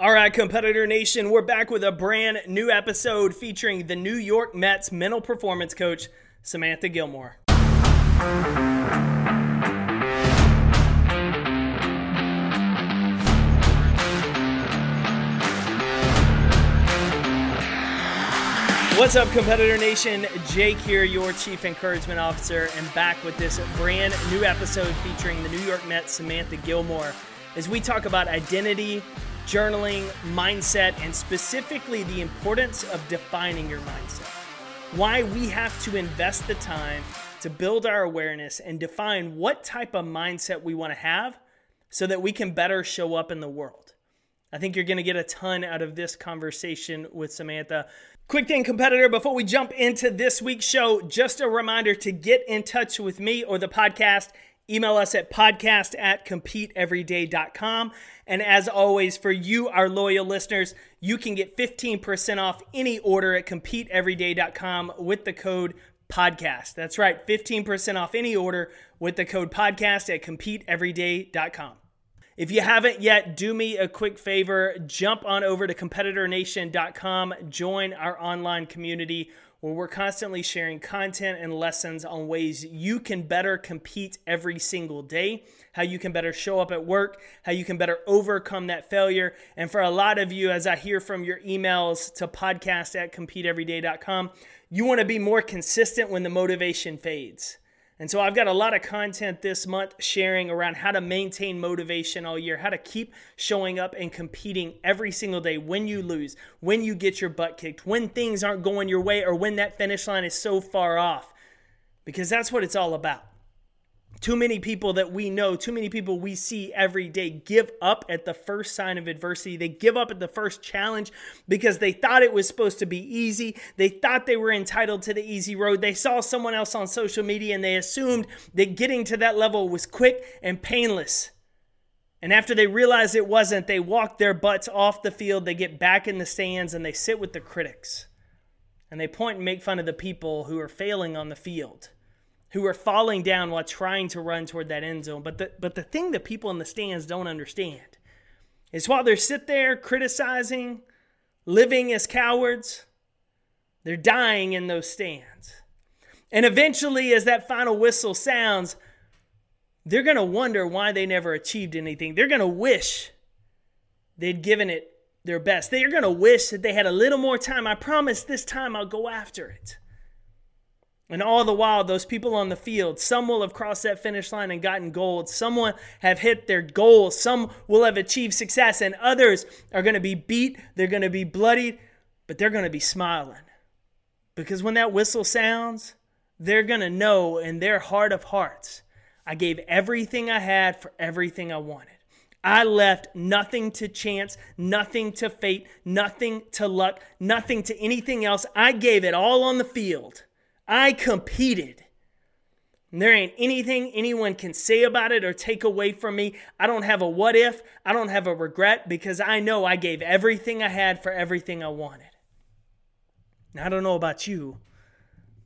All right, Competitor Nation, we're back with a brand new episode featuring the New York Mets mental performance coach, Samantha Gilmore. What's up, Competitor Nation? Jake here, your Chief Encouragement Officer, and back with this brand new episode featuring the New York Mets, Samantha Gilmore, as we talk about identity, journaling, mindset, and specifically the importance of defining your mindset. Why we have to invest the time to build our awareness and define what type of mindset we want to have so that we can better show up in the world. I think you're going to get a ton out of this conversation with Samantha. Quick thing, competitor, before we jump into this week's show, just a reminder to get in touch with me or the podcast. Email us at podcast at competeeveryday.com. And as always, for you, our loyal listeners, you can get 15% off any order at competeeveryday.com with the code podcast. That's right, 15% off any order with the code podcast at competeeveryday.com. If you haven't yet, do me a quick favor. Jump on over to competitornation.com, join our online community where we're constantly sharing content and lessons on ways you can better compete every single day, how you can better show up at work, how you can better overcome that failure. And for a lot of you, as I hear from your emails to podcast at competeeveryday.com, you want to be more consistent when the motivation fades. And so I've got a lot of content this month sharing around how to maintain motivation all year, how to keep showing up and competing every single day when you lose, when you get your butt kicked, when things aren't going your way, or when that finish line is so far off. Because that's what it's all about. Too many people that we know, too many people we see every day give up at the first sign of adversity. They give up at the first challenge because they thought it was supposed to be easy. They thought they were entitled to the easy road. They saw someone else on social media and they assumed that getting to that level was quick and painless. And after they realize it wasn't, they walk their butts off the field, they get back in the stands, and they sit with the critics. And they point and make fun of the people who are failing on the field who are falling down while trying to run toward that end zone. But the, but the thing that people in the stands don't understand is while they're sit there criticizing, living as cowards, they're dying in those stands. And eventually, as that final whistle sounds, they're going to wonder why they never achieved anything. They're going to wish they'd given it their best. They're going to wish that they had a little more time. I promise this time I'll go after it. And all the while, those people on the field, some will have crossed that finish line and gotten gold. Some will have hit their goals. Some will have achieved success. And others are going to be beat. They're going to be bloodied, but they're going to be smiling. Because when that whistle sounds, they're going to know in their heart of hearts, I gave everything I had for everything I wanted. I left nothing to chance, nothing to fate, nothing to luck, nothing to anything else. I gave it all on the field. I competed. And there ain't anything anyone can say about it or take away from me. I don't have a what if. I don't have a regret because I know I gave everything I had for everything I wanted. Now, I don't know about you,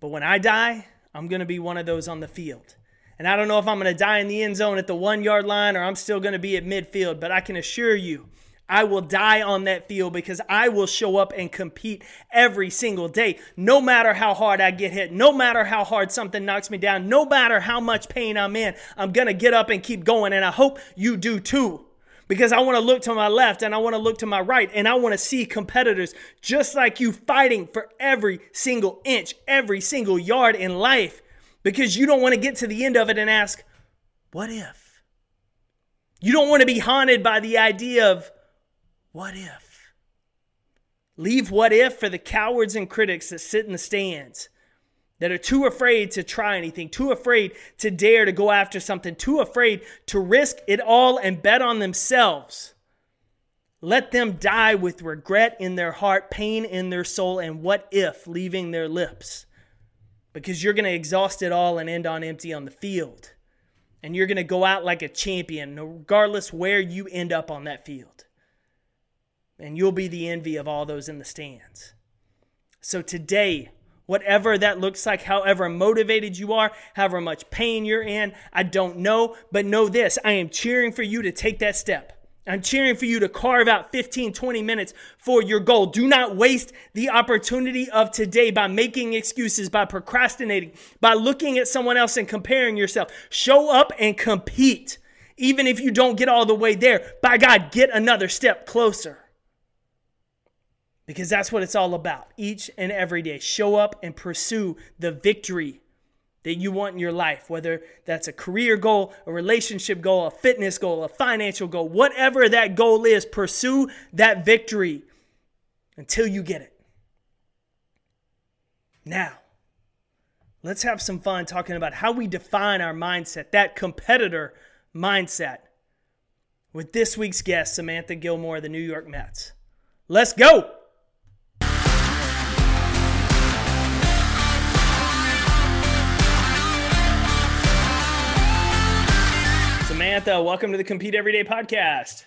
but when I die, I'm going to be one of those on the field. And I don't know if I'm going to die in the end zone at the one yard line or I'm still going to be at midfield, but I can assure you I will die on that field because I will show up and compete every single day, no matter how hard I get hit, no matter how hard something knocks me down, no matter how much pain I'm in. I'm going to get up and keep going. And I hope you do too. Because I want to look to my left and I want to look to my right and I want to see competitors just like you fighting for every single inch, every single yard in life. Because you don't want to get to the end of it and ask, what if? You don't want to be haunted by the idea of, what if? Leave what if for the cowards and critics that sit in the stands, that are too afraid to try anything, too afraid to dare to go after something, too afraid to risk it all and bet on themselves. Let them die with regret in their heart, pain in their soul, and what if leaving their lips. Because you're going to exhaust it all and end on empty on the field. And you're going to go out like a champion, regardless where you end up on that field and you'll be the envy of all those in the stands. So today, whatever that looks like, however motivated you are, however much pain you're in, I don't know, but know this I am cheering for you to take that step. I'm cheering for you to carve out 15, 20 minutes for your goal. Do not waste the opportunity of today by making excuses, by procrastinating, by looking at someone else and comparing yourself. Show up and compete. Even if you don't get all the way there, by God, get another step closer. Because that's what it's all about each and every day. Show up and pursue the victory that you want in your life, whether that's a career goal, a relationship goal, a fitness goal, a financial goal, whatever that goal is, pursue that victory until you get it. Now, let's have some fun talking about how we define our mindset, that competitor mindset, with this week's guest, Samantha Gilmore, the New York Mets. Let's go! Samantha, welcome to the Compete Everyday podcast.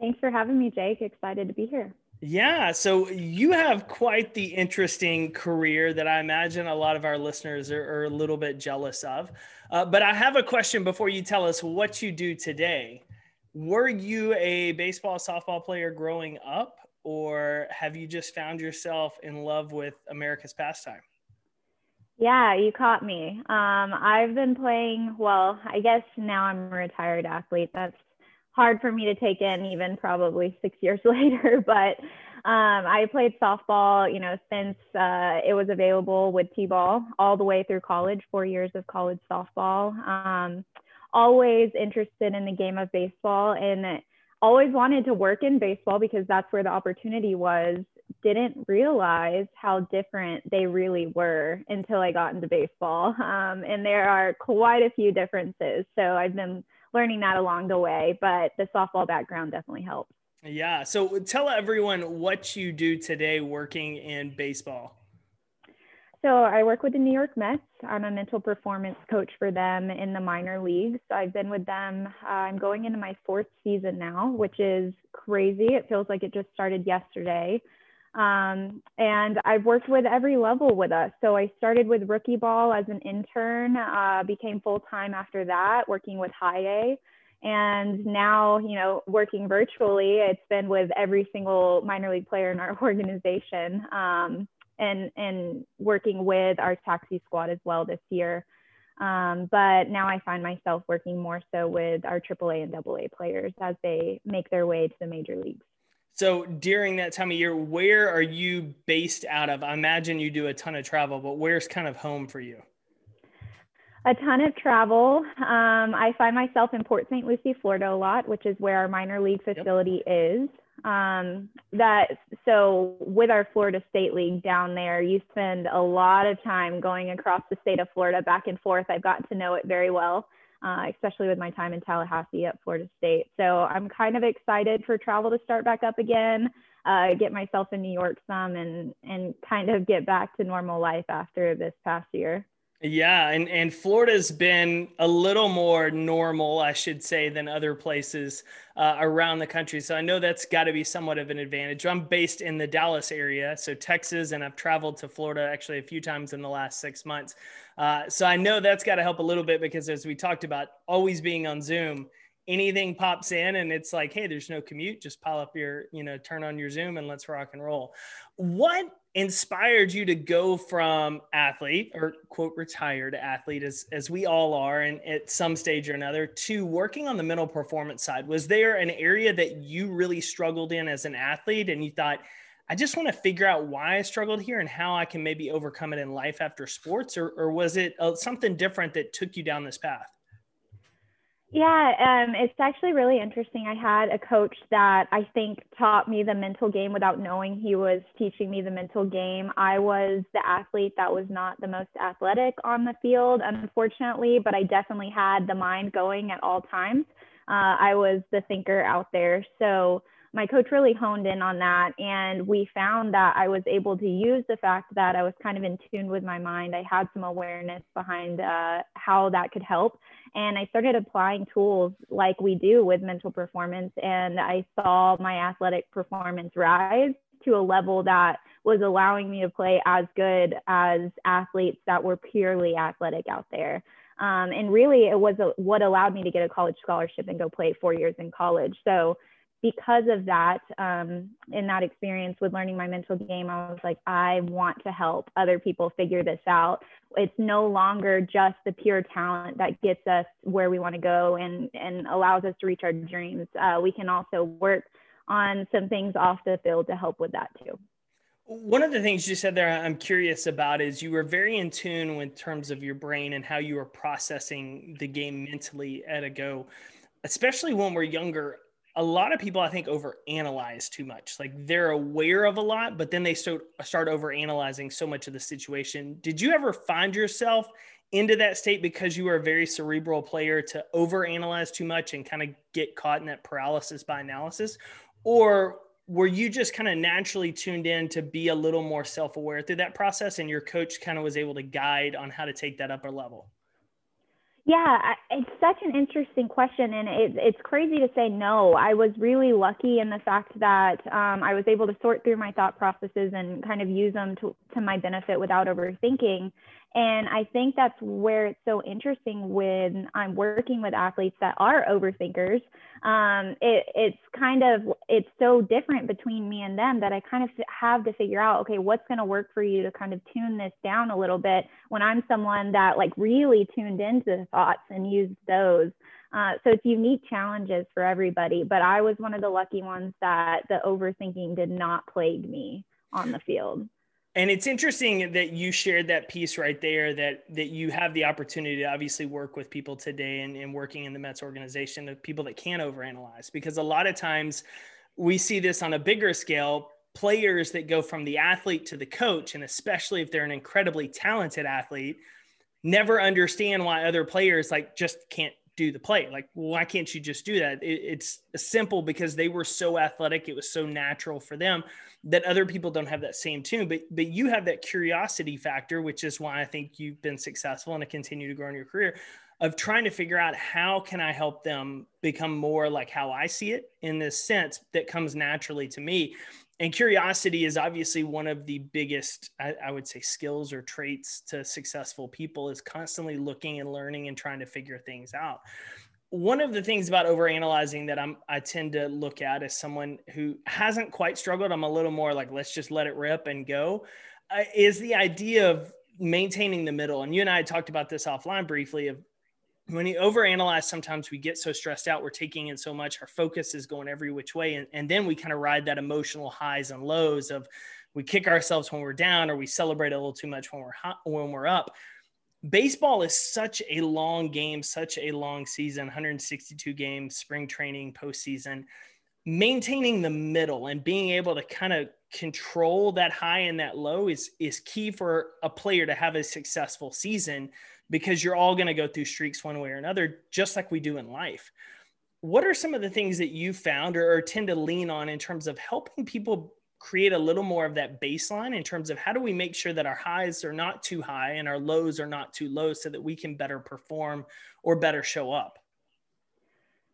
Thanks for having me, Jake. Excited to be here. Yeah, so you have quite the interesting career that I imagine a lot of our listeners are, are a little bit jealous of. Uh, but I have a question before you tell us what you do today. Were you a baseball, softball player growing up, or have you just found yourself in love with America's pastime? Yeah, you caught me. Um, I've been playing, well, I guess now I'm a retired athlete. That's hard for me to take in, even probably six years later. But um, I played softball, you know, since uh, it was available with T ball all the way through college, four years of college softball. Um, always interested in the game of baseball and always wanted to work in baseball because that's where the opportunity was didn't realize how different they really were until I got into baseball. Um, and there are quite a few differences. So I've been learning that along the way, but the softball background definitely helps. Yeah. So tell everyone what you do today working in baseball. So I work with the New York Mets. I'm a mental performance coach for them in the minor leagues. So I've been with them. Uh, I'm going into my fourth season now, which is crazy. It feels like it just started yesterday. Um, and I've worked with every level with us. So I started with rookie ball as an intern, uh, became full time after that, working with high A. And now, you know, working virtually, it's been with every single minor league player in our organization um, and, and working with our taxi squad as well this year. Um, but now I find myself working more so with our AAA and AA players as they make their way to the major leagues. So during that time of year, where are you based out of? I imagine you do a ton of travel, but where's kind of home for you? A ton of travel. Um, I find myself in Port St. Lucie, Florida a lot, which is where our minor league facility yep. is. Um, that so with our Florida State League down there, you spend a lot of time going across the state of Florida back and forth. I've gotten to know it very well uh, especially with my time in Tallahassee at Florida State. So I'm kind of excited for travel to start back up again, uh, get myself in New York some, and and kind of get back to normal life after this past year. Yeah, and and Florida's been a little more normal, I should say, than other places uh, around the country. So I know that's got to be somewhat of an advantage. I'm based in the Dallas area, so Texas, and I've traveled to Florida actually a few times in the last six months. Uh, so I know that's got to help a little bit because as we talked about, always being on Zoom, anything pops in and it's like, hey, there's no commute, just pile up your, you know, turn on your Zoom and let's rock and roll. What inspired you to go from athlete or quote retired athlete as as we all are and at some stage or another to working on the mental performance side? Was there an area that you really struggled in as an athlete and you thought i just want to figure out why i struggled here and how i can maybe overcome it in life after sports or, or was it uh, something different that took you down this path yeah, um, it's actually really interesting. I had a coach that I think taught me the mental game without knowing he was teaching me the mental game. I was the athlete that was not the most athletic on the field, unfortunately, but I definitely had the mind going at all times. Uh, I was the thinker out there. So my coach really honed in on that. And we found that I was able to use the fact that I was kind of in tune with my mind. I had some awareness behind uh, how that could help. And I started applying tools like we do with mental performance. And I saw my athletic performance rise to a level that was allowing me to play as good as athletes that were purely athletic out there. Um, and really, it was a, what allowed me to get a college scholarship and go play four years in college. So, because of that, um, in that experience with learning my mental game, I was like, I want to help other people figure this out. It's no longer just the pure talent that gets us where we want to go and, and allows us to reach our dreams. Uh, we can also work on some things off the field to help with that too. One of the things you said there I'm curious about is you were very in tune in terms of your brain and how you were processing the game mentally at a go, especially when we're younger. A lot of people, I think, overanalyze too much. Like they're aware of a lot, but then they start start overanalyzing so much of the situation. Did you ever find yourself into that state because you were a very cerebral player to overanalyze too much and kind of get caught in that paralysis by analysis? Or were you just kind of naturally tuned in to be a little more self-aware through that process and your coach kind of was able to guide on how to take that upper level yeah it's such an interesting question and it, it's crazy to say no. I was really lucky in the fact that um, i was able to sort through my thought processes and kind of use them to, to my benefit without overthinking and I think that's where it's so interesting when I'm working with athletes that are overthinkers. Um, it, it's kind of it's so different between me and them that I kind of have to figure out, okay, what's going to work for you to kind of tune this down a little bit when I'm someone that like really tuned into the thoughts and used those. Uh, so it's unique challenges for everybody, but I was one of the lucky ones that the overthinking did not plague me on the field. And it's interesting that you shared that piece right there that that you have the opportunity to obviously work with people today and, and working in the Mets organization of people that can overanalyze. Because a lot of times we see this on a bigger scale players that go from the athlete to the coach and especially if they're an incredibly talented athlete never understand why other players like just can't do the play. Like, why can't you just do that? It, it's simple because they were so athletic. It was so natural for them that other people don't have that same tune. But but you have that curiosity factor, which is why I think you've been successful and to continue to grow in your career of trying to figure out how can I help them become more like how I see it in this sense that comes naturally to me and curiosity is obviously one of the biggest I, I, would say skills or traits to successful people is constantly looking and learning and trying to figure things out one of the things about overanalyzing that I'm I tend to look at as someone who hasn't quite struggled. I'm a little more like let's just let it rip and go. Uh, is the idea of maintaining the middle. And you and I talked about this offline briefly of when you overanalyze, sometimes we get so stressed out, we're taking in so much, our focus is going every which way. And, and then we kind of ride that emotional highs and lows of we kick ourselves when we're down or we celebrate a little too much when we're hot, when we're up. Baseball is such a long game, such a long season, 162 games, spring training, postseason. Maintaining the middle and being able to kind of control that high and that low is is key for a player to have a successful season because you're all going to go through streaks one way or another, just like we do in life. What are some of the things that you found or, or tend to lean on in terms of helping people create a little more of that baseline in terms of how do we make sure that our highs are not too high and our lows are not too low so that we can better perform or better show up?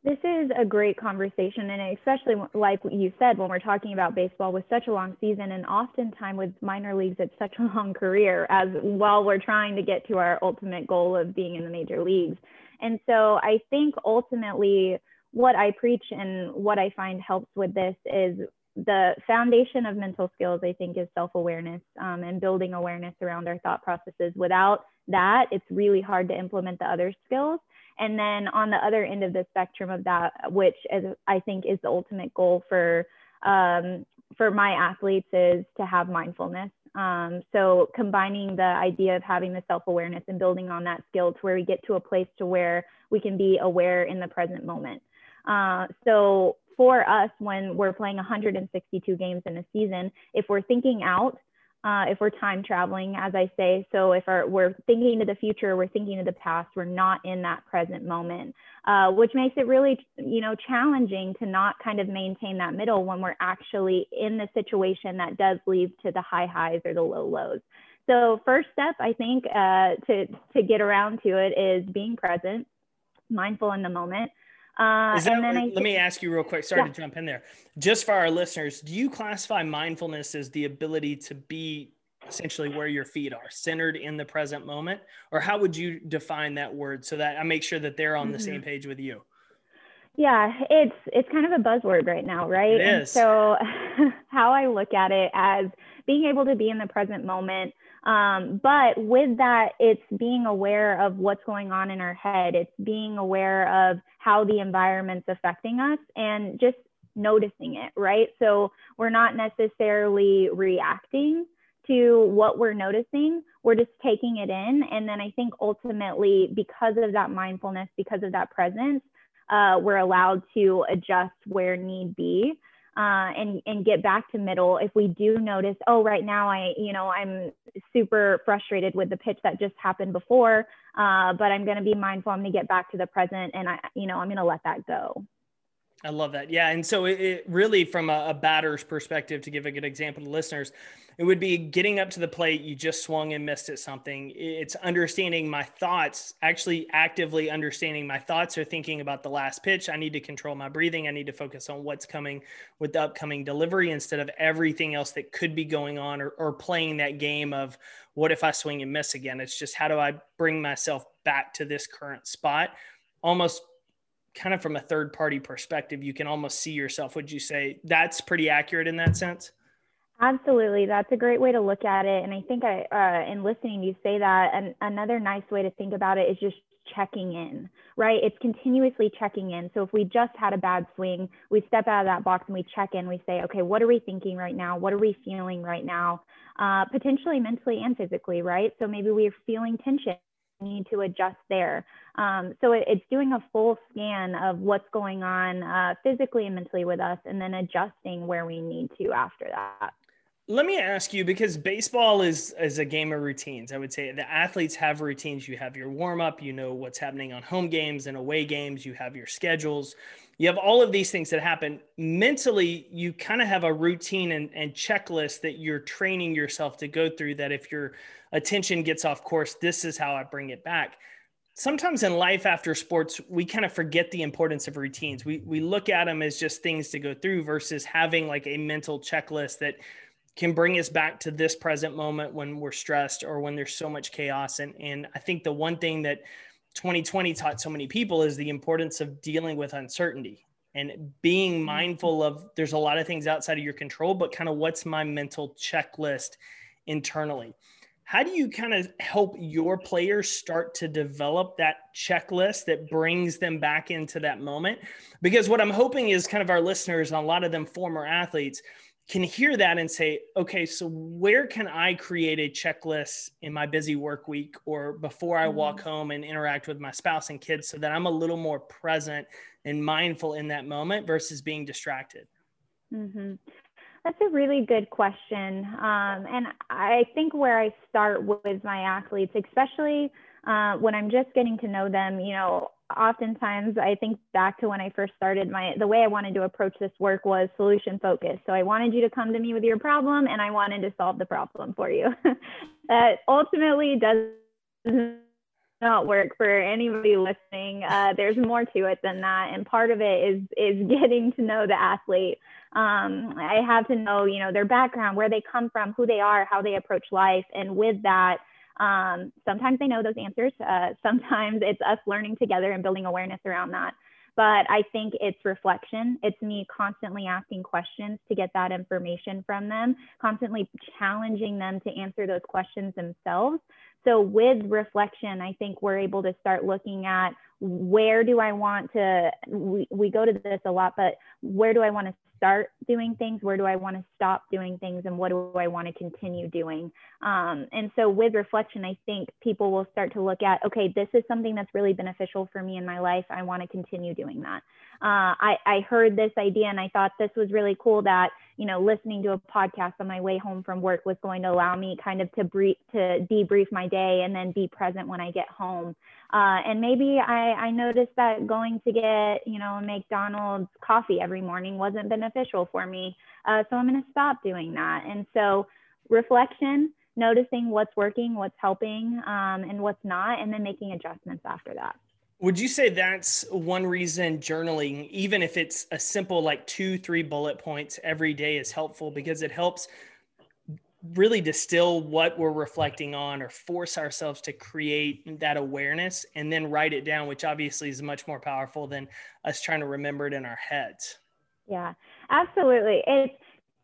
This is a great conversation, and especially like you said, when we're talking about baseball with such a long season, and oftentimes with minor leagues, it's such a long career as while we're trying to get to our ultimate goal of being in the major leagues. And so I think ultimately what I preach and what I find helps with this is the foundation of mental skills, I think, is self awareness um, and building awareness around our thought processes. Without that, it's really hard to implement the other skills. And then on the other end of the spectrum of that, which is, I think is the ultimate goal for um, for my athletes, is to have mindfulness. Um, so combining the idea of having the self-awareness and building on that skill to where we get to a place to where we can be aware in the present moment. Uh, so for us, when we're playing 162 games in a season, if we're thinking out uh, if we're time traveling, as I say. So if our, we're thinking to the future, we're thinking to the past, we're not in that present moment, uh, which makes it really, you know, challenging to not kind of maintain that middle when we're actually in the situation that does lead to the high highs or the low lows. So first step, I think, uh, to to get around to it is being present, mindful in the moment. Uh, that, let I, me ask you real quick. Sorry yeah. to jump in there. Just for our listeners, do you classify mindfulness as the ability to be essentially where your feet are, centered in the present moment? Or how would you define that word so that I make sure that they're on the mm-hmm. same page with you? Yeah, it's it's kind of a buzzword right now, right? It is. And so how I look at it as being able to be in the present moment. Um, but with that, it's being aware of what's going on in our head. It's being aware of how the environment's affecting us and just noticing it, right? So we're not necessarily reacting to what we're noticing. We're just taking it in. And then I think ultimately, because of that mindfulness, because of that presence, uh, we're allowed to adjust where need be. Uh, and and get back to middle if we do notice oh right now i you know i'm super frustrated with the pitch that just happened before uh, but i'm going to be mindful i'm going to get back to the present and i you know i'm going to let that go I love that. Yeah. And so it, it really, from a, a, batter's perspective, to give a good example to listeners, it would be getting up to the plate. You just swung and missed at something. It's understanding my thoughts, actually actively understanding my thoughts or thinking about the last pitch. I need to control my breathing. I need to focus on what's coming with the upcoming delivery instead of everything else that could be going on or, or playing that game of what if I swing and miss again? It's just how do I bring myself back to this current spot? Almost kind of from a third party perspective, you can almost see yourself. Would you say that's pretty accurate in that sense? Absolutely. That's a great way to look at it. And I think I, uh, in listening you say that, and another nice way to think about it is just checking in, right? It's continuously checking in. So if we just had a bad swing, we step out of that box and we check in. We say, okay, what are we thinking right now? What are we feeling right now? Uh, potentially mentally and physically, right? So maybe we're feeling tension need to adjust there. Um, so it, it's doing a full scan of what's going on uh, physically and mentally with us, and then adjusting where we need to after that. Let me ask you because baseball is is a game of routines. I would say the athletes have routines. You have your warm up. You know what's happening on home games and away games. You have your schedules. You have all of these things that happen. Mentally, you kind of have a routine and, and checklist that you're training yourself to go through. That if your attention gets off course, this is how I bring it back. Sometimes in life after sports we kind of forget the importance of routines. We we look at them as just things to go through versus having like a mental checklist that can bring us back to this present moment when we're stressed or when there's so much chaos. And and I think the one thing that 2020 taught so many people is the importance of dealing with uncertainty and being mm-hmm. mindful of there's a lot of things outside of your control but kind of what's my mental checklist internally how do you kind of help your players start to develop that checklist that brings them back into that moment? Because what I'm hoping is kind of our listeners, and a lot of them former athletes, can hear that and say, okay, so where can I create a checklist in my busy work week or before I walk mm-hmm. home and interact with my spouse and kids so that I'm a little more present and mindful in that moment versus being distracted? Mm-hmm. That's a really good question. Um, and I think where I start with my athletes, especially uh, when I'm just getting to know them, you know, oftentimes I think back to when I first started my the way I wanted to approach this work was solution focused. So I wanted you to come to me with your problem and I wanted to solve the problem for you. that ultimately does not work for anybody listening. Uh, there's more to it than that, and part of it is is getting to know the athlete um, I have to know, you know, their background, where they come from, who they are, how they approach life. And with that, um, sometimes they know those answers. Uh, sometimes it's us learning together and building awareness around that. But I think it's reflection. It's me constantly asking questions to get that information from them, constantly challenging them to answer those questions themselves. So, with reflection, I think we're able to start looking at where do I want to, we, we go to this a lot, but where do I want to start doing things? Where do I want to stop doing things? And what do I want to continue doing? Um, and so with reflection, I think people will start to look at, okay, this is something that's really beneficial for me in my life. I want to continue doing that. Uh, I, I heard this idea and I thought this was really cool that, you know, listening to a podcast on my way home from work was going to allow me kind of to brief, to debrief my day and then be present when I get home. Uh, and maybe I, I noticed that going to get, you know, a McDonald's coffee every morning wasn't beneficial for me. Uh, so I'm going to stop doing that. And so reflection, noticing what's working, what's helping, um, and what's not, and then making adjustments after that. Would you say that's one reason journaling, even if it's a simple like two, three bullet points every day, is helpful because it helps really distill what we're reflecting on or force ourselves to create that awareness and then write it down, which obviously is much more powerful than us trying to remember it in our heads. Yeah, absolutely. It's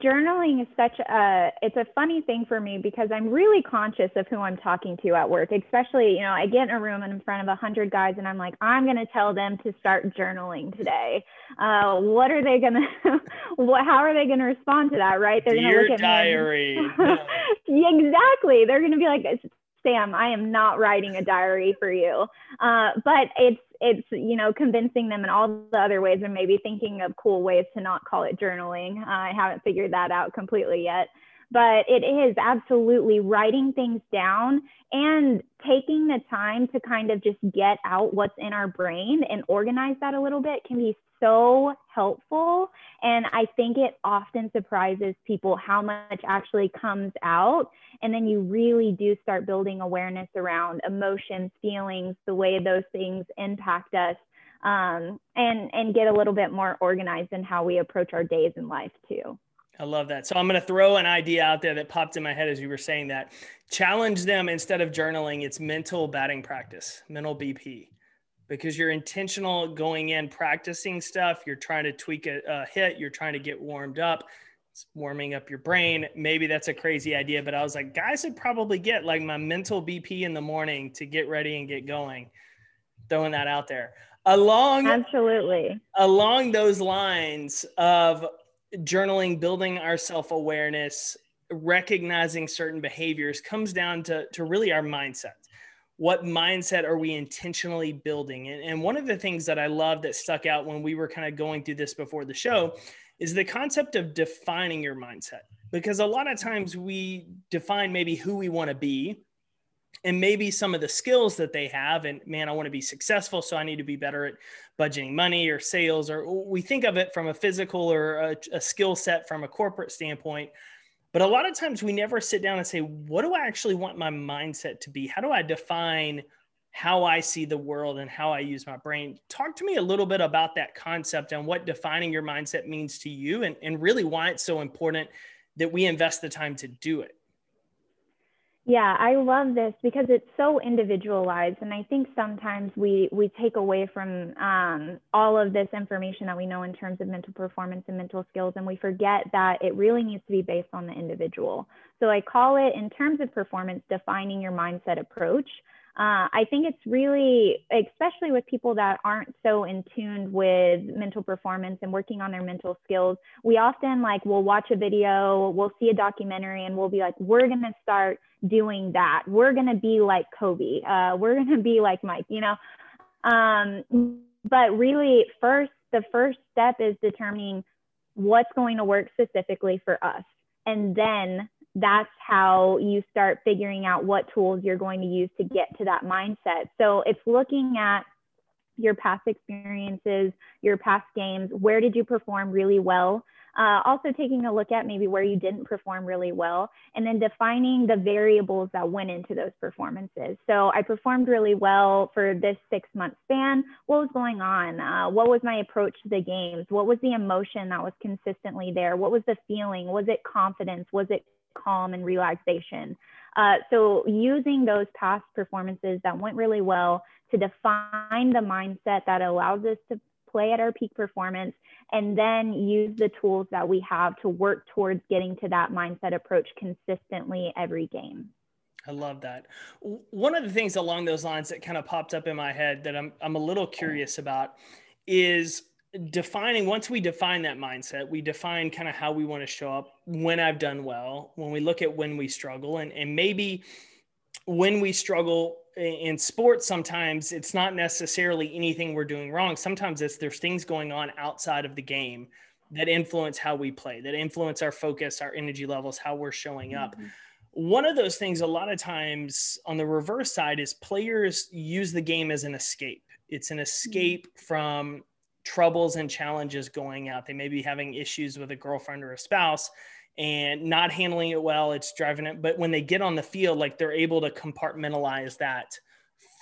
journaling is such a it's a funny thing for me because i'm really conscious of who i'm talking to at work especially you know i get in a room and in front of a hundred guys and i'm like i'm going to tell them to start journaling today. Uh, what are they going to what how are they going to respond to that right? They're going to look at diary. Yeah, exactly. They're going to be like Sam, I am not writing a diary for you. Uh, but it's it's you know convincing them in all the other ways and maybe thinking of cool ways to not call it journaling. Uh, I haven't figured that out completely yet. But it is absolutely writing things down and taking the time to kind of just get out what's in our brain and organize that a little bit can be so helpful. And I think it often surprises people how much actually comes out. And then you really do start building awareness around emotions, feelings, the way those things impact us. Um, and and get a little bit more organized in how we approach our days in life too. I love that. So I'm going to throw an idea out there that popped in my head as you were saying that. Challenge them instead of journaling. It's mental batting practice, mental BP because you're intentional going in practicing stuff. You're trying to tweak a, a, hit. You're trying to get warmed up. It's warming up your brain. Maybe that's a crazy idea but i was like guys would probably get like my mental bp in the morning to get ready and get going throwing that out there. Along absolutely. along those lines of journaling building our self-awareness recognizing certain behaviors comes down to, to really our mindset what mindset are we intentionally building? And, and one of the things that I love that stuck out when we were kind of going through this before the show is the concept of defining your mindset. Because a lot of times we define maybe who we want to be and maybe some of the skills that they have. And man, I want to be successful. So I need to be better at budgeting money or sales, or we think of it from a physical or a, a skill set from a corporate standpoint but a lot of times we never sit down and say, what do I actually want my mindset to be? How do I define how I see the world and how I use my brain? Talk to me a little bit about that concept and what defining your mindset means to you and, and really why it's so important that we invest the time to do it. Yeah, I love this because it's so individualized, and I think sometimes we we take away from um, all of this information that we know in terms of mental performance and mental skills, and we forget that it really needs to be based on the individual. So I call it, in terms of performance, defining your mindset approach. Uh, I think it's really, especially with people that aren't so in tune with mental performance and working on their mental skills, we often like we'll watch a video, we'll see a documentary, and we'll be like, we're gonna start doing that. We're going to be like Kobe. Uh, we're going to be like Mike, you know. Um, but really, first, the first step is determining what's going to work specifically for us. And then that's how you start figuring out what tools you're going to use to get to that mindset. So it's looking at your past experiences, your past games. Where did you perform really well? Uh, also taking a look at maybe where you didn't perform really well, and then defining the variables that went into those performances. So I performed really well for this six month span. What was going on? Uh, what was my approach to the games? What was the emotion that was consistently there? What was the feeling? Was it confidence? Was it calm and relaxation? Uh, so using those past performances that went really well to define the mindset that allows us to play at our peak performance, and then use the tools that we have to work towards getting to that mindset approach consistently every game. I love that. One of the things along those lines that kind of popped up in my head that I'm, I'm a little curious about is defining once we define that mindset we define kind of how we want to show up when i've done well when we look at when we struggle and, and maybe when we struggle in sports sometimes it's not necessarily anything we're doing wrong sometimes it's there's things going on outside of the game that influence how we play that influence our focus our energy levels how we're showing up mm-hmm. one of those things a lot of times on the reverse side is players use the game as an escape it's an escape mm-hmm. from troubles and challenges going out they may be having issues with a girlfriend or a spouse and not handling it well. It's driving it. But when they get on the field, like they're able to compartmentalize that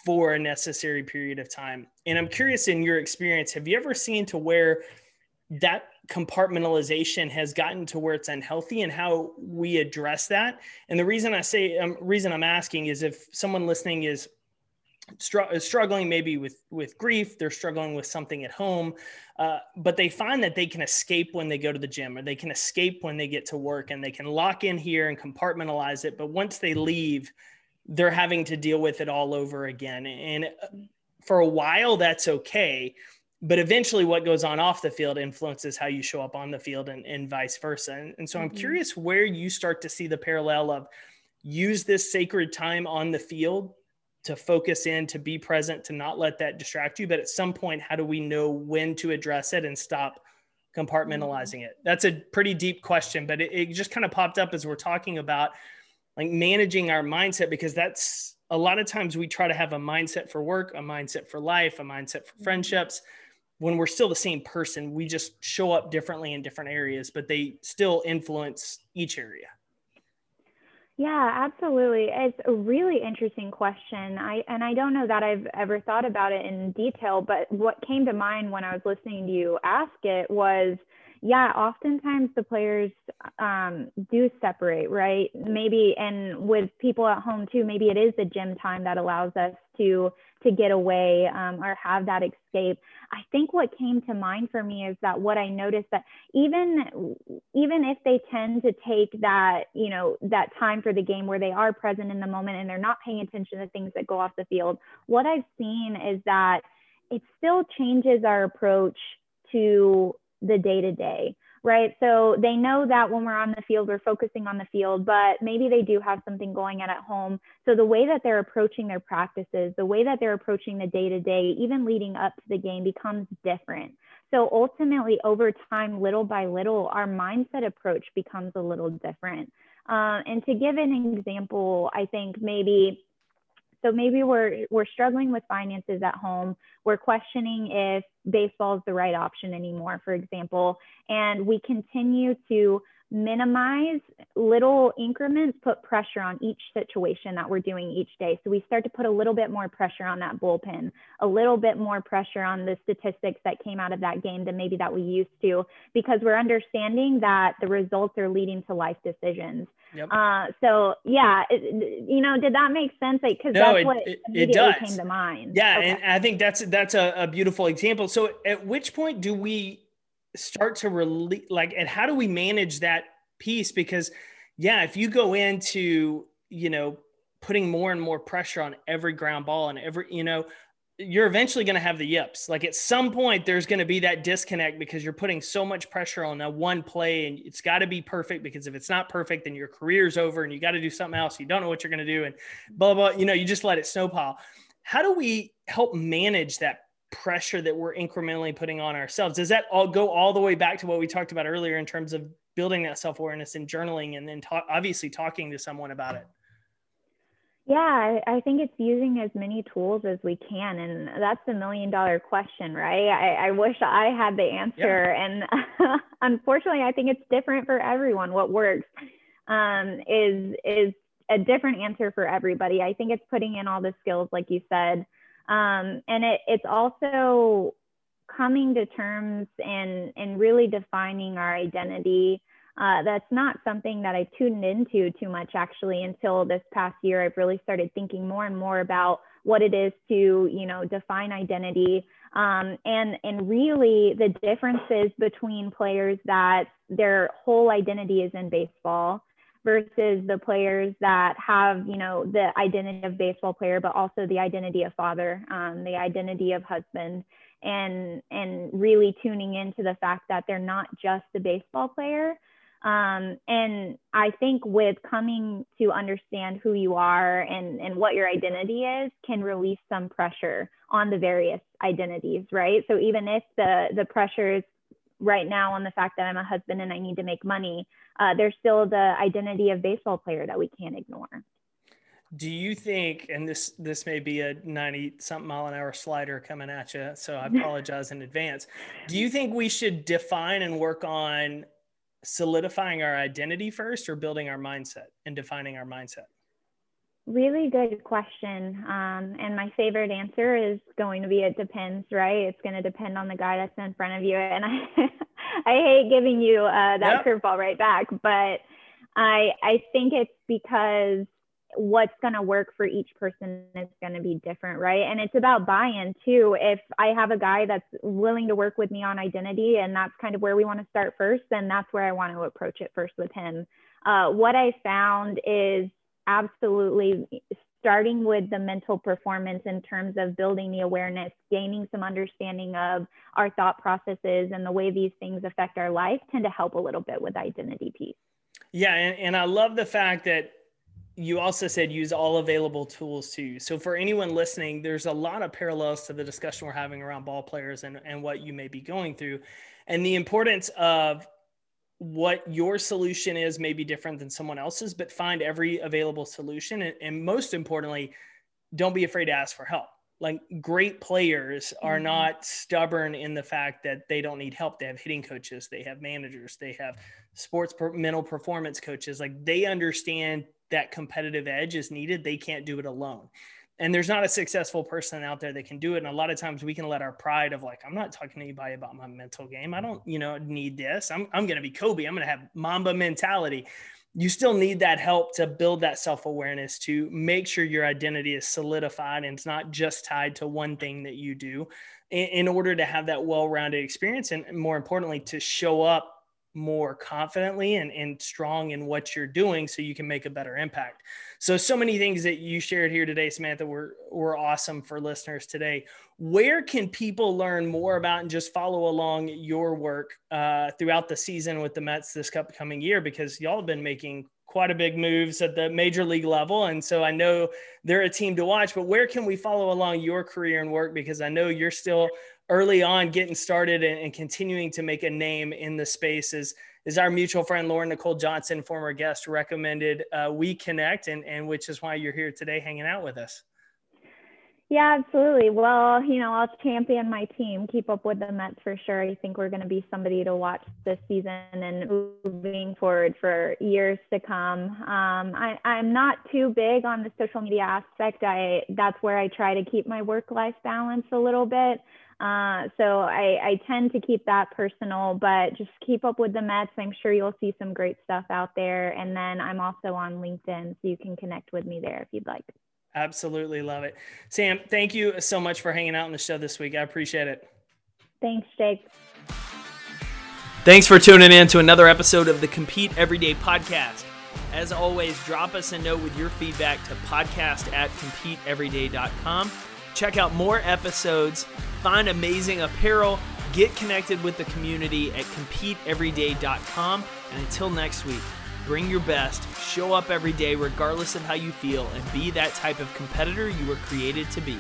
for a necessary period of time. And I'm curious in your experience, have you ever seen to where that compartmentalization has gotten to where it's unhealthy and how we address that. And the reason I say, um, reason I'm asking is if someone listening is str- struggling maybe with with grief, they're struggling with something at home, uh, but they find that they can escape when they go to the gym or they can escape when they get to work and they can lock in here and compartmentalize it. But once they leave, they're having to deal with it all over again. And uh, for a while, that's okay but eventually what goes on off the field influences how you show up on the field and, and vice versa and, and so i'm mm-hmm. curious where you start to see the parallel of use this sacred time on the field to focus in to be present to not let that distract you but at some point how do we know when to address it and stop compartmentalizing it that's a pretty deep question but it, it just kind of popped up as we're talking about like managing our mindset because that's a lot of times we try to have a mindset for work a mindset for life a mindset for mm-hmm. friendships when we're still the same person, we just show up differently in different areas, but they still influence each area. Yeah, absolutely. It's a really interesting question. I and I don't know that I've ever thought about it in detail, but what came to mind when I was listening to you ask it was yeah, oftentimes the players um, do separate, right? Maybe, and with people at home too, maybe it is the gym time that allows us to to get away um, or have that escape. I think what came to mind for me is that what I noticed that even even if they tend to take that you know that time for the game where they are present in the moment and they're not paying attention to things that go off the field, what I've seen is that it still changes our approach to the day to day, right? So they know that when we're on the field, we're focusing on the field, but maybe they do have something going on at home. So the way that they're approaching their practices, the way that they're approaching the day to day, even leading up to the game becomes different. So ultimately, over time, little by little, our mindset approach becomes a little different. Uh, and to give an example, I think maybe so maybe we're we're struggling with finances at home. We're questioning if baseball is the right option anymore, for example, and we continue to minimize little increments put pressure on each situation that we're doing each day. So we start to put a little bit more pressure on that bullpen a little bit more pressure on the statistics that came out of that game than maybe that we used to because we're understanding that the results are leading to life decisions Yep. Uh, so yeah, it, you know, did that make sense? Like, cause no, that's it, what it, it does. came to mind. Yeah. Okay. And I think that's, that's a, a, beautiful example. So at which point do we start to release, like, and how do we manage that piece? Because yeah, if you go into, you know, putting more and more pressure on every ground ball and every, you know, you're eventually going to have the yips. Like at some point, there's going to be that disconnect because you're putting so much pressure on that one play, and it's got to be perfect. Because if it's not perfect, then your career's over, and you got to do something else. You don't know what you're going to do, and blah blah. You know, you just let it snowpile. How do we help manage that pressure that we're incrementally putting on ourselves? Does that all go all the way back to what we talked about earlier in terms of building that self awareness and journaling, and then obviously talking to someone about it? Yeah, I think it's using as many tools as we can. And that's the million dollar question, right? I, I wish I had the answer. Yeah. And unfortunately, I think it's different for everyone. What works um, is, is a different answer for everybody. I think it's putting in all the skills, like you said. Um, and it, it's also coming to terms and, and really defining our identity uh, that's not something that I tuned into too much actually until this past year. I've really started thinking more and more about what it is to, you know, define identity um, and and really the differences between players that their whole identity is in baseball versus the players that have, you know, the identity of baseball player, but also the identity of father, um, the identity of husband and and really tuning into the fact that they're not just a baseball player um, and I think with coming to understand who you are and, and what your identity is can release some pressure on the various identities, right? So even if the, the pressure is right now on the fact that I'm a husband and I need to make money, uh, there's still the identity of baseball player that we can't ignore. Do you think, and this this may be a 90 something mile an hour slider coming at you, so I apologize in advance. Do you think we should define and work on solidifying our identity first or building our mindset and defining our mindset? Really good question. Um, and my favorite answer is going to be it depends, right? It's going to depend on the guy that's in front of you. And I, I hate giving you uh, that yep. curveball right back, but I, I think it's because what's going to work for each person is going to be different, right? And it's about buy in too. If I have a guy that's willing to work with me on identity and that's kind of where we want to start first, then that's where I want to approach it first with him. Uh, what I found is absolutely starting with the mental performance in terms of building the awareness, gaining some understanding of our thought processes and the way these things affect our life tend to help a little bit with identity piece. Yeah, and, and I love the fact that you also said use all available tools to you. So for anyone listening, there's a lot of parallels to the discussion we're having around ball players and, and what you may be going through. And the importance of what your solution is may be different than someone else's, but find every available solution. And, and most importantly, don't be afraid to ask for help. Like great players are mm-hmm. not stubborn in the fact that they don't need help. They have hitting coaches, they have managers, they have sports per- mental performance coaches. Like they understand that competitive edge is needed. They can't do it alone. And there's not a successful person out there that can do it. And a lot of times we can let our pride of like, I'm not talking to anybody about my mental game. I don't, you know, need this. I'm, I'm going to be Kobe. I'm going to have Mamba mentality. You still need that help to build that self awareness to make sure your identity is solidified and it's not just tied to one thing that you do in, in order to have that well rounded experience. And more importantly, to show up more confidently and, and strong in what you're doing so you can make a better impact. So, so many things that you shared here today, Samantha, were, were awesome for listeners today. Where can people learn more about and just follow along your work uh, throughout the season with the Mets this upcoming year? Because y'all have been making quite a big moves at the major league level. And so I know they're a team to watch, but where can we follow along your career and work? Because I know you're still early on getting started and, and, continuing to make a name in the space is, is our mutual friend Lauren Nicole Johnson, former guest, recommended uh, we connect, and, and which is why you're here today hanging out with us. Yeah, absolutely. Well, you know, I'll champion my team, keep up with the Mets for sure. I think we're going to be somebody to watch this season and moving forward for years to come. Um, I, I'm not too big on the social media aspect. I that's where I try to keep my work-life balance a little bit. Uh, so I, I tend to keep that personal, but just keep up with the Mets. I'm sure you'll see some great stuff out there. And then I'm also on LinkedIn, so you can connect with me there if you'd like. Absolutely love it. Sam, thank you so much for hanging out on the show this week. I appreciate it. Thanks, Jake. Thanks for tuning in to another episode of the Compete Everyday podcast. As always, drop us a note with your feedback to podcast at competeeveryday.com. Check out more episodes Find amazing apparel. Get connected with the community at competeeveryday.com. And until next week, bring your best, show up every day, regardless of how you feel, and be that type of competitor you were created to be.